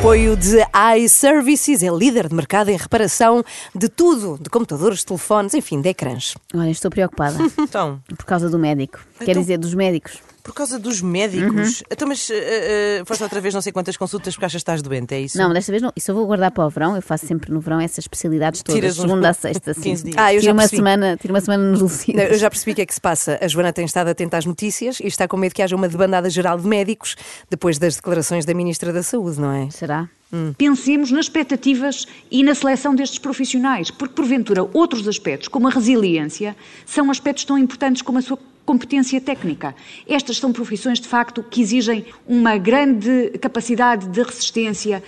Apoio de iServices, é líder de mercado em reparação de tudo, de computadores, telefones, enfim, de ecrãs. Olha, estou preocupada Então, por causa do médico. Quer Então- dizer, dos médicos. Por causa dos médicos. Então, mas uh, uh, foste outra vez não sei quantas consultas porque achas que estás doente, é isso? Não, desta vez não. Isso eu vou guardar para o verão. Eu faço sempre no verão essas especialidades todas, Tiras uns segunda a sexta. Sim. 15 dias. Ah, eu tiro já uma percebi. semana, tiro uma semana nos Eu lucidos. já percebi o que é que se passa. A Joana tem estado atenta às notícias e está com medo que haja uma debandada geral de médicos depois das declarações da Ministra da Saúde, não é? Será? Pensemos nas expectativas e na seleção destes profissionais, porque porventura outros aspectos, como a resiliência, são aspectos tão importantes como a sua competência técnica. Estas são profissões, de facto, que exigem uma grande capacidade de resistência,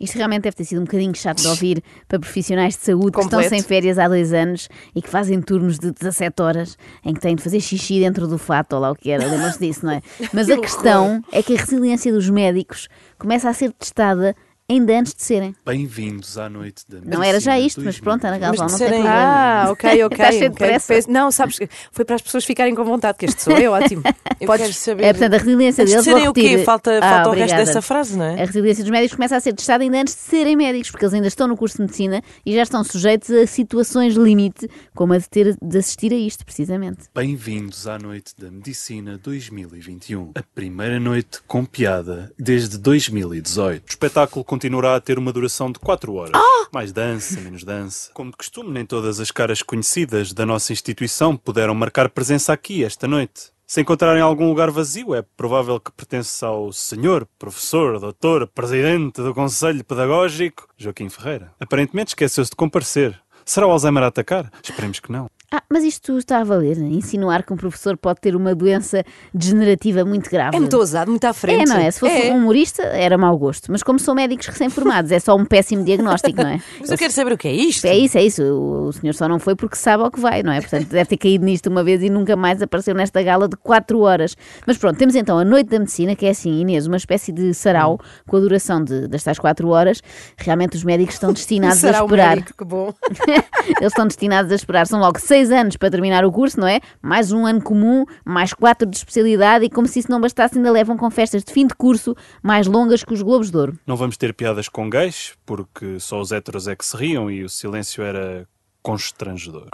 Isto realmente deve ter sido um bocadinho chato de ouvir para profissionais de saúde que estão Completo. sem férias há dois anos e que fazem turnos de 17 horas em que têm de fazer xixi dentro do fato, ou lá o que era, lembram-se disso, não é? Mas a questão é que a resiliência dos médicos começa a ser testada ainda antes de serem. Bem-vindos à noite da Não era já Medicina isto, mas pronto, Ana 2020. Galvão, não de tem serem- problema. Ah, ok, ok. Estás cheio de ok. pressa. Fez- Não, sabes, que foi para as pessoas ficarem com vontade, que este sou eu, ótimo. Eu Podes- quero saber. É, portanto, a resiliência Antes de deles. serem o quê? Falta, Ah, falta o resto dessa frase, não é? A resiliência dos médicos começa a ser testada ainda antes de serem médicos, porque eles ainda estão no curso de medicina e já estão sujeitos a situações limite, como a de ter de assistir a isto, precisamente. Bem-vindos à noite da Medicina 2021. A primeira noite com piada desde 2018. O espetáculo continuará a ter uma duração de 4 horas. Mais dança, menos dança. Como de costume, nem todas as caras conhecidas da nossa instituição puderam marcar presença aqui esta noite. Se encontrarem algum lugar vazio, é provável que pertence ao senhor, professor, doutor, presidente do Conselho Pedagógico, Joaquim Ferreira. Aparentemente esqueceu-se de comparecer. Será o Alzheimer a atacar? Esperemos que não. Ah, mas isto está a valer, insinuar que um professor pode ter uma doença degenerativa muito grave. É muito ousado, muito à frente. É, não é? Se fosse É. um humorista, era mau gosto. Mas como são médicos recém-formados, é só um péssimo diagnóstico, não é? Mas eu quero saber o que é isto. É isso, é isso. O, senhor só não foi porque sabe ao que vai, não é? Portanto, deve ter caído nisto uma vez e nunca mais apareceu nesta gala de 4 horas. Mas pronto, temos então a Noite da Medicina, que é assim, Inês, uma espécie de sarau com a duração de, das tais 4 horas. Realmente os médicos estão destinados a esperar. médico, que bom. Eles estão destinados a esperar. São logo 6 anos para terminar o curso, não é? Mais um ano comum, mais 4 de especialidade e como se isso não bastasse, ainda levam com festas de fim de curso mais longas que os Globos de Ouro. Não vamos ter piadas com gays, porque só os héteros é que se riam e o silêncio era constrangedor.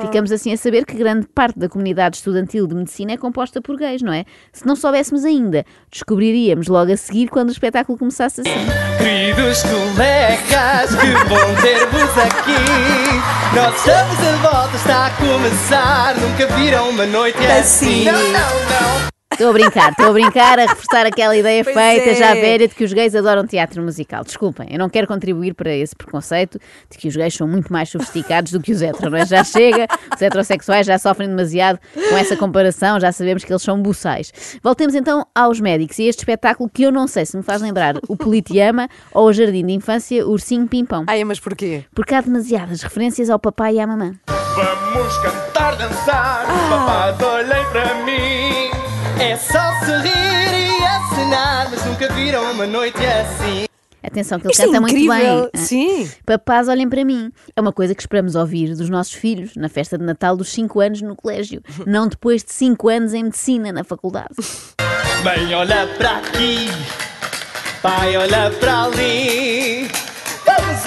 Ficamos assim a saber que grande parte da comunidade estudantil de medicina é composta por gays, não é? Se não soubéssemos ainda, descobriríamos logo a seguir quando o espetáculo começasse assim. Queridos colegas, que bom ter-vos aqui. Nós estamos de volta, está a começar. Nunca viram uma noite assim. Não, não, não. Estou a brincar, estou a brincar, a reforçar aquela ideia Pois feita é. já velha de que os gays adoram teatro musical. Desculpem, eu não quero contribuir para esse preconceito de que os gays são muito mais sofisticados do que os heteros, não é? Já chega, os heterossexuais já sofrem demasiado com essa comparação, já sabemos que eles são buçais. Voltemos então aos médicos e este espetáculo que eu não sei se me faz lembrar o Politiama ou o Jardim de Infância Ursinho Pimpão. Ai, mas porquê? Porque há demasiadas referências ao papai e à mamã. Vamos cantar, dançar. Papás, olhem para mim. É só sorrir e acenar. Mas nunca viram uma noite assim. Atenção que ele Isto é canta muito incrível. bem. Sim. Papás, olhem para mim. É uma coisa que esperamos ouvir dos nossos filhos na festa de Natal dos 5 anos no colégio, não depois de 5 anos em medicina na faculdade. Mãe, olha para aqui. Pai, olha para ali.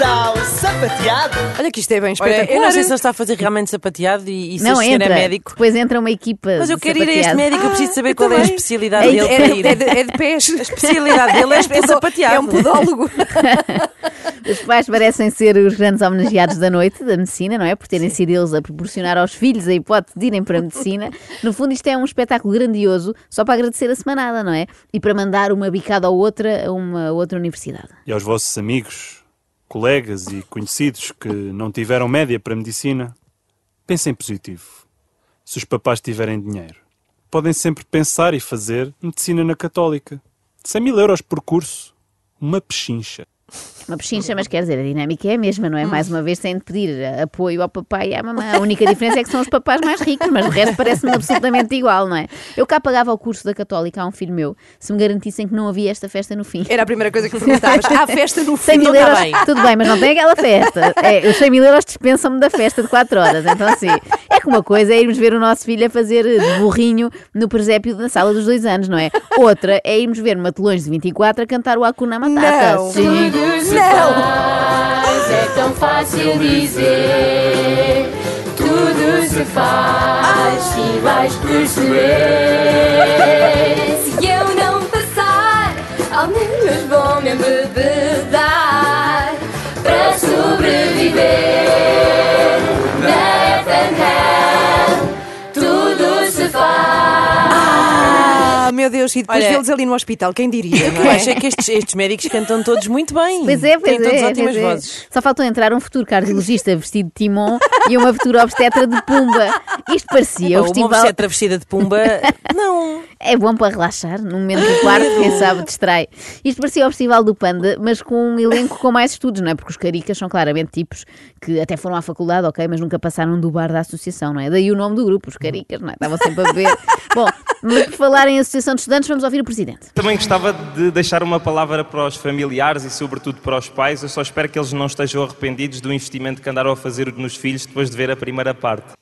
Ao sapateado. Olha que isto é bem Olha, espetacular. eu não sei se ele está a fazer realmente sapateado e, e se não este senhor entra. é médico. Depois entra uma equipa. Mas eu quero ir a este sapateado. médico, eu preciso saber eu qual é a especialidade É dele é, para de, ir. é, de, é de pés. A especialidade dele é, é sapateado. É um podólogo. Os pais parecem ser os grandes homenageados da noite da medicina, não é? Por terem sido eles a proporcionar aos filhos a hipótese de irem para a medicina. No fundo, isto é um espetáculo grandioso só para agradecer a semanada, não é? E para mandar uma bicada ou outra a uma outra universidade. E aos vossos amigos, colegas e conhecidos que não tiveram média para medicina, pensem positivo. Se os papás tiverem dinheiro, podem sempre pensar e fazer medicina na Católica. 100 mil euros por curso. Uma pechincha. Uma pechincha, mas quer dizer, a dinâmica é a mesma, não é? Mais uma vez, sem pedir apoio ao papai e à mamãe. A única diferença é que são os papás mais ricos, mas o resto parece-me absolutamente igual, não é? Eu cá pagava o curso da Católica a um filho meu se me garantissem que não havia esta festa no fim. Era a primeira coisa que perguntavas. Há festa no 100 fim, não está euros, bem. tudo bem, mas não tem aquela festa. É, os 100 mil euros dispensam-me da festa de 4 horas. Então, assim, é que uma coisa é irmos ver o nosso filho a fazer de burrinho no presépio da sala dos dois anos, não é? Outra é irmos ver matelões de 24 a cantar o Hakuna Matata. Não. Sim. É tão fácil dizer Tudo se faz e vais perceber. Se eu não passar Ao menos vou me embebedar Para sobreviver. Na FNL Tudo se faz Ah, meu Deus, e depois Olha- vê-los ali no hospital, quem diria? não Eu é? acho é que estes, estes médicos cantam todos muito bem. Pois é, pois Têm todos é, ótimas pois é. vozes. Só faltou entrar um futuro cardiologista vestido de timon e uma futura obstetra de pumba. Isto parecia o Uma festival. obstetra vestida de pumba, não. É bom para relaxar, num momento do quarto, quem sabe distrai. Isto parecia o Festival do Panda, mas com um elenco com mais estudos, não é? Porque os caricas são claramente tipos que até foram à faculdade, ok, mas nunca passaram do bar da associação, não é? Daí o nome do grupo, os caricas, não é? Estavam sempre a beber. Bom, mas por falar em Associação de Estudantes, vamos ouvir o Presidente. Também gostava de deixar uma palavra para os familiares e, sobretudo, para os pais. Eu só espero que eles não estejam arrependidos do investimento que andaram a fazer nos filhos depois de ver a primeira parte.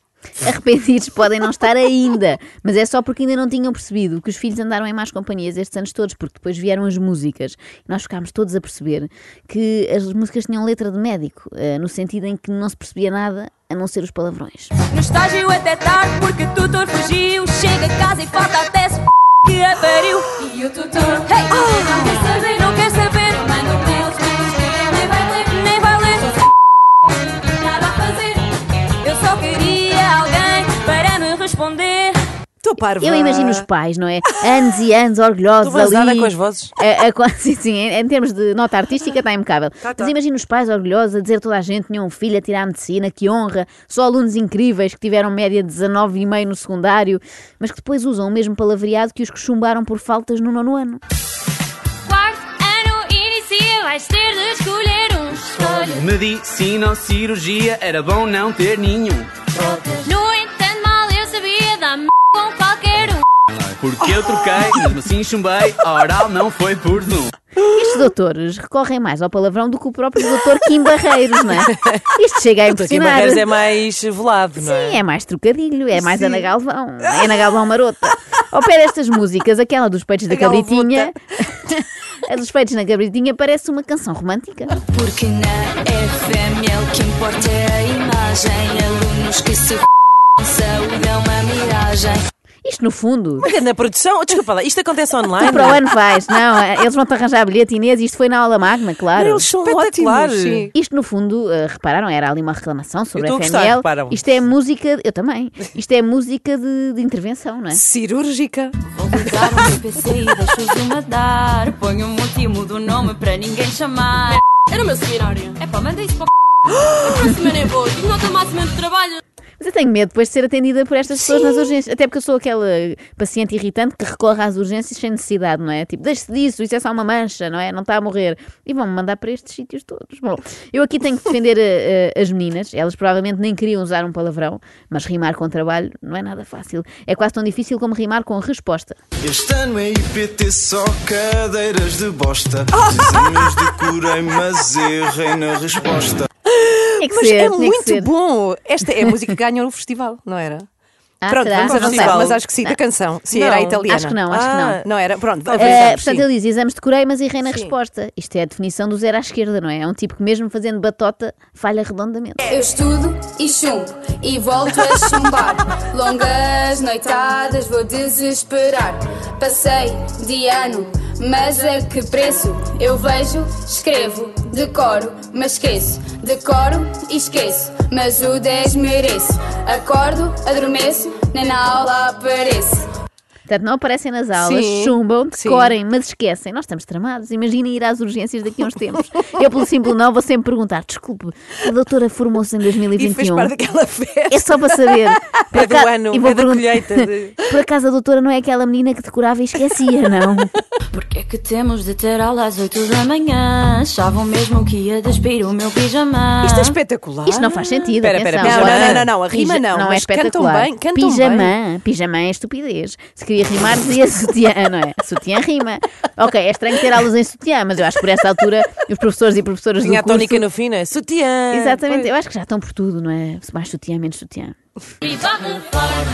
Arrependidos podem não estar ainda, mas é só porque ainda não tinham percebido que os filhos andaram em más companhias estes anos todos, porque depois vieram as músicas e nós ficámos todos a perceber que as músicas tinham letra de médico, eh, no sentido em que não se percebia nada a não ser os palavrões. No estágio até tarde porque o tutor fugiu Chega a casa e falta até esse que a pariu E o tutor, parva. Eu imagino os pais, não é? Anos e anos orgulhosos Estou ali. com as vozes. A- a co- sim, sim, em, em termos de nota artística está impecável. Tá, Mas imagino os pais orgulhosos a dizer a toda a gente tinham um filho a tirar a medicina, que honra, só alunos incríveis que tiveram média de 19,5 no secundário, mas que depois usam o mesmo palavreado que os que chumbaram por faltas no nono ano. Quarto ano inicia, vais ter de escolher um Medicina ou cirurgia, era bom não ter nenhum. No Porque eu troquei, mesmo assim chumbei, a oral não foi por Zoom. Estes doutores recorrem mais ao palavrão do que o próprio doutor Kim Barreiros, não é? Isto chega a impressionar. Barreiros é mais velado, não é? Sim, é mais trocadilho, é mais Ana Galvão, é Ana Galvão marota. Ao pé destas músicas, aquela dos peitos da A cabritinha, a dos peitos na cabritinha parece uma canção romântica. Porque na FML o que importa é a imagem Alunos que se saúde é uma miragem Isto, no fundo, Olha, Na produção, desculpa lá, isto acontece online. tu para o ano vais, não, é, eles vão-te arranjar bilhete, Inês, isto foi na aula magna, claro. Eles são ótimos. sim. Isto, no fundo, eh, repararam, era ali uma reclamação sobre Eu a a gostar, FML. reparam. Isto é música, eu também, isto é música de, de intervenção, não é? Cirúrgica. Vou ligar o meu PC e deixo-os uma dar Ponho um mute e mudo o nome para ninguém chamar Era o meu seminário É pá, manda isso para o A próxima nem vou, tive nota máxima de trabalho Mas eu tenho medo depois de ser atendida por estas pessoas nas urgências. Até porque eu sou aquela paciente irritante que recorre às urgências sem necessidade, não é? Tipo, deixe-se disso, isso é só uma mancha, não é? Não está a morrer. E vão-me mandar para estes sítios todos. Bom, eu aqui tenho que defender eh, eh, as meninas. Elas provavelmente nem queriam usar um palavrão, mas rimar com trabalho não é nada fácil. É quase tão difícil como rimar com resposta. Este ano é IPT só cadeiras de bosta. Exames decorei, mas errei na resposta. Tinha que Mas ser, é que muito ser. bom. Esta é a música que ganhou no festival, não era? Ah, Pronto, será? vamos Não avançar, mas acho que sim, da canção. Sim, era a Não, italiana. Acho que não, acho que Ah, não. Não era? Pronto, avançamos, portanto, sim. ele diz exames decorei, mas errei na resposta. Isto é a definição do zero à esquerda, não é? É um tipo que, mesmo fazendo batota, falha redondamente. Eu estudo e chumbo e volto a chumbar. Longas noitadas vou desesperar. Passei de ano, mas a que preço? Eu vejo, escrevo, decoro, mas esqueço. Decoro e esqueço, mas o 10 mereço. Acordo, adormeço, nem na aula apareço. Portanto, não aparecem nas aulas, Sim, chumbam, sim. decorem, mas esquecem. Nós estamos tramados. Imaginem ir às urgências daqui a uns tempos. Eu, pelo simples não, vou sempre perguntar: desculpe, a doutora formou-se em E fez 2021. parte daquela festa. É só para saber. Por É do ano, e vou é da pergun- colheita de- Por acaso a doutora não é aquela menina que decorava e esquecia, não? Porque é que temos de ter aula às 8 da manhã? Achavam mesmo que ia despir o meu pijama. Isto é espetacular. Isto não faz sentido. Espera, atenção. espera, Não, não, não, não, não, a rima Pija- não, não é mas cantam espetacular. bem, cantam pijamã, bem. pijamã é estupidez. Se queria rimar, dizia sutiã, não é? Sutiã rima. Ok, é estranho ter aulas em sutiã, mas eu acho que por esta altura os professores e professoras Tinha a do curso... tónica no fim, não é? Sutiã. Exatamente, Pois. eu acho que já estão por tudo, não é? Mais sutiã, menos sutiã.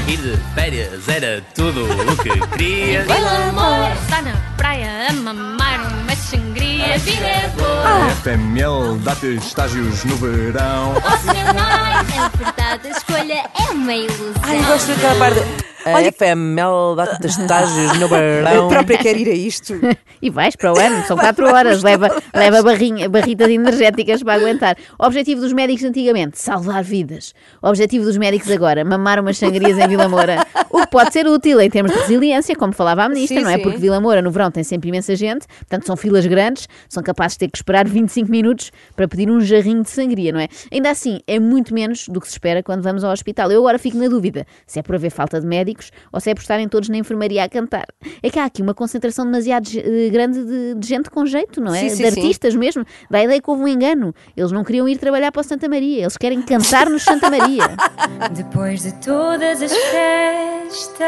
Ir de férias era tudo o que queria. Pelo amor, está na praia a mamar uma sangria. A vida é boa. FML dá-te estágios no verão. Oh, senhor, na verdade, a escolha é uma ilusão. Ai, eu gosto daquela parte. A FML dá-te estágios no Eu verão. própria quero ir a isto. E vais para o ano, são 4 horas, leva, leva barrinha, barritas energéticas para aguentar. O objetivo dos médicos antigamente, salvar vidas. O objetivo dos médicos agora, mamar umas sangrias em Vila Moura. O que pode ser útil em termos de resiliência, como falava a ministra, Sim, não é? sim. Porque Vila Moura no verão tem sempre imensa gente, portanto são filas grandes, são capazes de ter que esperar 25 minutos para pedir um jarrinho de sangria, não é? Ainda assim, é muito menos do que se espera quando vamos ao hospital. Eu agora fico na dúvida se é por haver falta de médicos ou se é por estarem todos na enfermaria a cantar. É que há aqui uma concentração demasiado grande de, de gente com jeito, não é? Sim, sim, de sim. artistas mesmo. Dá a ideia que houve um engano. Eles não queriam ir trabalhar para o Santa Maria, eles querem cantar no Santa Maria. Depois de todas as festas,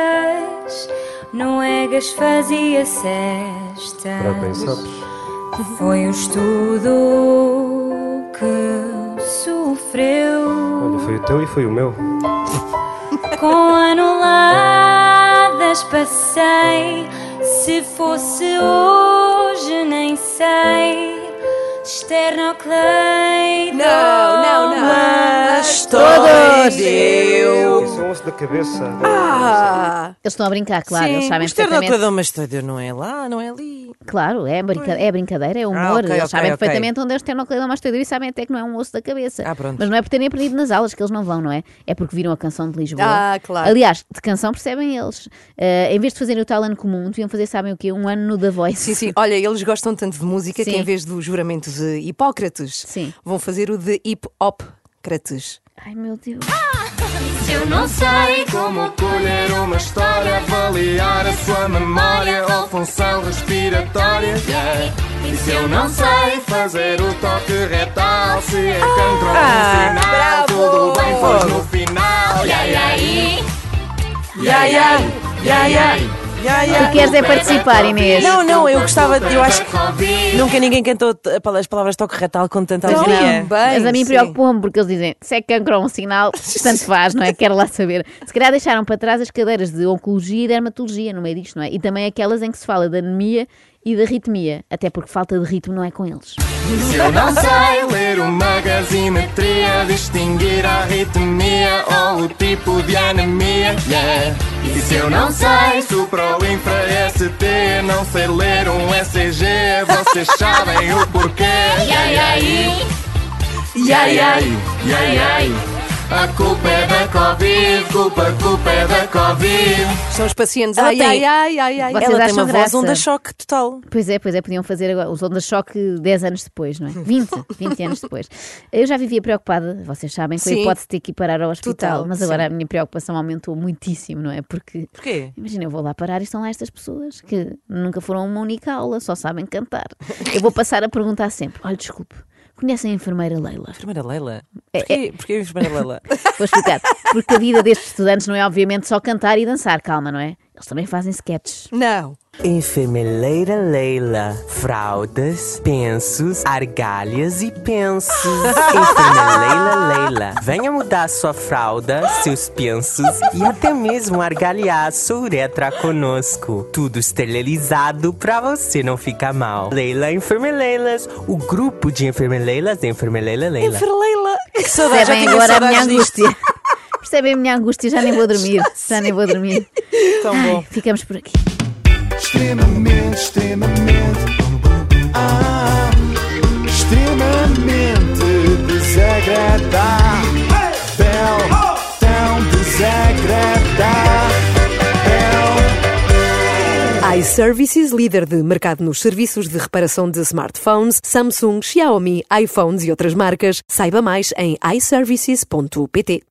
Noegas fazia cestas. Foi o estudo que sofreu. Olha, foi o teu e foi o meu. Com anuladas passei. Se fosse hoje, nem sei. Esternocleido. Não, não, não. Mas todos eu. Isso é um osso da cabeça. Ah, Eles estão a brincar, claro, eles Sim, sabem o esternocleido perfeitamente. é uma história, não é lá, não é ali. Claro, é, brinca... é brincadeira, é humor. Ah, ok, eles ok, sabem ok. perfeitamente onde é o esternocleidomastoideo e sabem até que não é um osso da cabeça. Ah, pronto. Mas não é por terem aprendido nas aulas que eles não vão, não é? É porque viram a canção de Lisboa. Ah, claro. Aliás, de canção percebem eles. Eh, em vez de fazerem o tal ano comum, deviam fazer, sabem o quê? Um ano no The Voice. sim, sim. Olha, eles gostam tanto de música que Sim. em vez do juramento de Hipócrates, Sim. vão fazer o de Hip-Hop-Crates. Ai meu Deus. Se eu não sei Como colher uma história, avaliar a sua memória ou função respiratória. Yeah. E se eu não sei fazer o toque retal, se é cancro ou Ah, um sinal, bravo! tudo bem, pois no final. E aí? Ya, ya, ya, ya, ya, ya. Tu queres é participar, Inês? Não, não, eu gostava, de- eu acho que nunca ninguém cantou as palavras toque retal com tanta alegria. Mas a mim sim. preocupa-me porque eles dizem se é cancro ou um sinal, tanto faz, não é? Quero lá saber. Se calhar deixaram para trás as cadeiras de oncologia e dermatologia no meio disto, não é? E também aquelas em que se fala da anemia e da arritmia, até porque falta de ritmo não é com eles. Se eu não sei ler uma gazimetria, distinguir a arritmia ou o tipo de anemia, yeah. E se eu não sei supra ou infra ST, não sei ler um ECG, vocês sabem o porquê. E aí? Ai, ai, ai, ai. A culpa é da Covid, culpa, culpa é da Covid. São os pacientes. Ela Ai, tem- ai, ai, ai, ai. Vocês Ela tem acham uma voz graça? onda choque total. Pois é, pois é, podiam fazer agora os ondas choque 10 anos depois, não é? 20, 20 anos depois. Eu já vivia preocupada, vocês sabem, com a Sim. hipótese de ter que ir parar ao hospital, Total, mas agora a minha preocupação aumentou muitíssimo, não é? Porque Porquê? Imagina, eu vou lá parar e estão lá estas pessoas que nunca foram a uma única aula, só sabem cantar. Eu vou passar a perguntar sempre: olha, desculpe, conhecem a enfermeira Leila? Enfermeira Leila? É, Porquê, Porquê a enfermeira Leila? Vou explicar. Porque a vida destes estudantes não é, obviamente, só cantar e dançar, calma, não é? Eles também fazem sketches. Não. Enfermeira Leila, fraldas, pensos, argalhas e pensos. Enfermeira Leila, venha mudar sua fralda, seus pensos e até mesmo argalhar sua uretra conosco. Tudo esterilizado pra você não ficar mal. Leila Enfermeleilas, o grupo de enfermeleilas da Enfermeira Leila. Leila! Que saudade, já Percebem agora a minha angústia. Percebem a minha angústia? Já nem vou dormir. Já nem vou dormir. Tão Ai, bom. ficamos por aqui. Extremamente, extremamente. Ah, extremamente desagradável. Tão desagradável. iServices, líder de mercado nos serviços de reparação de smartphones, Samsung, Xiaomi, iPhones e outras marcas. Saiba mais em iServices.pt.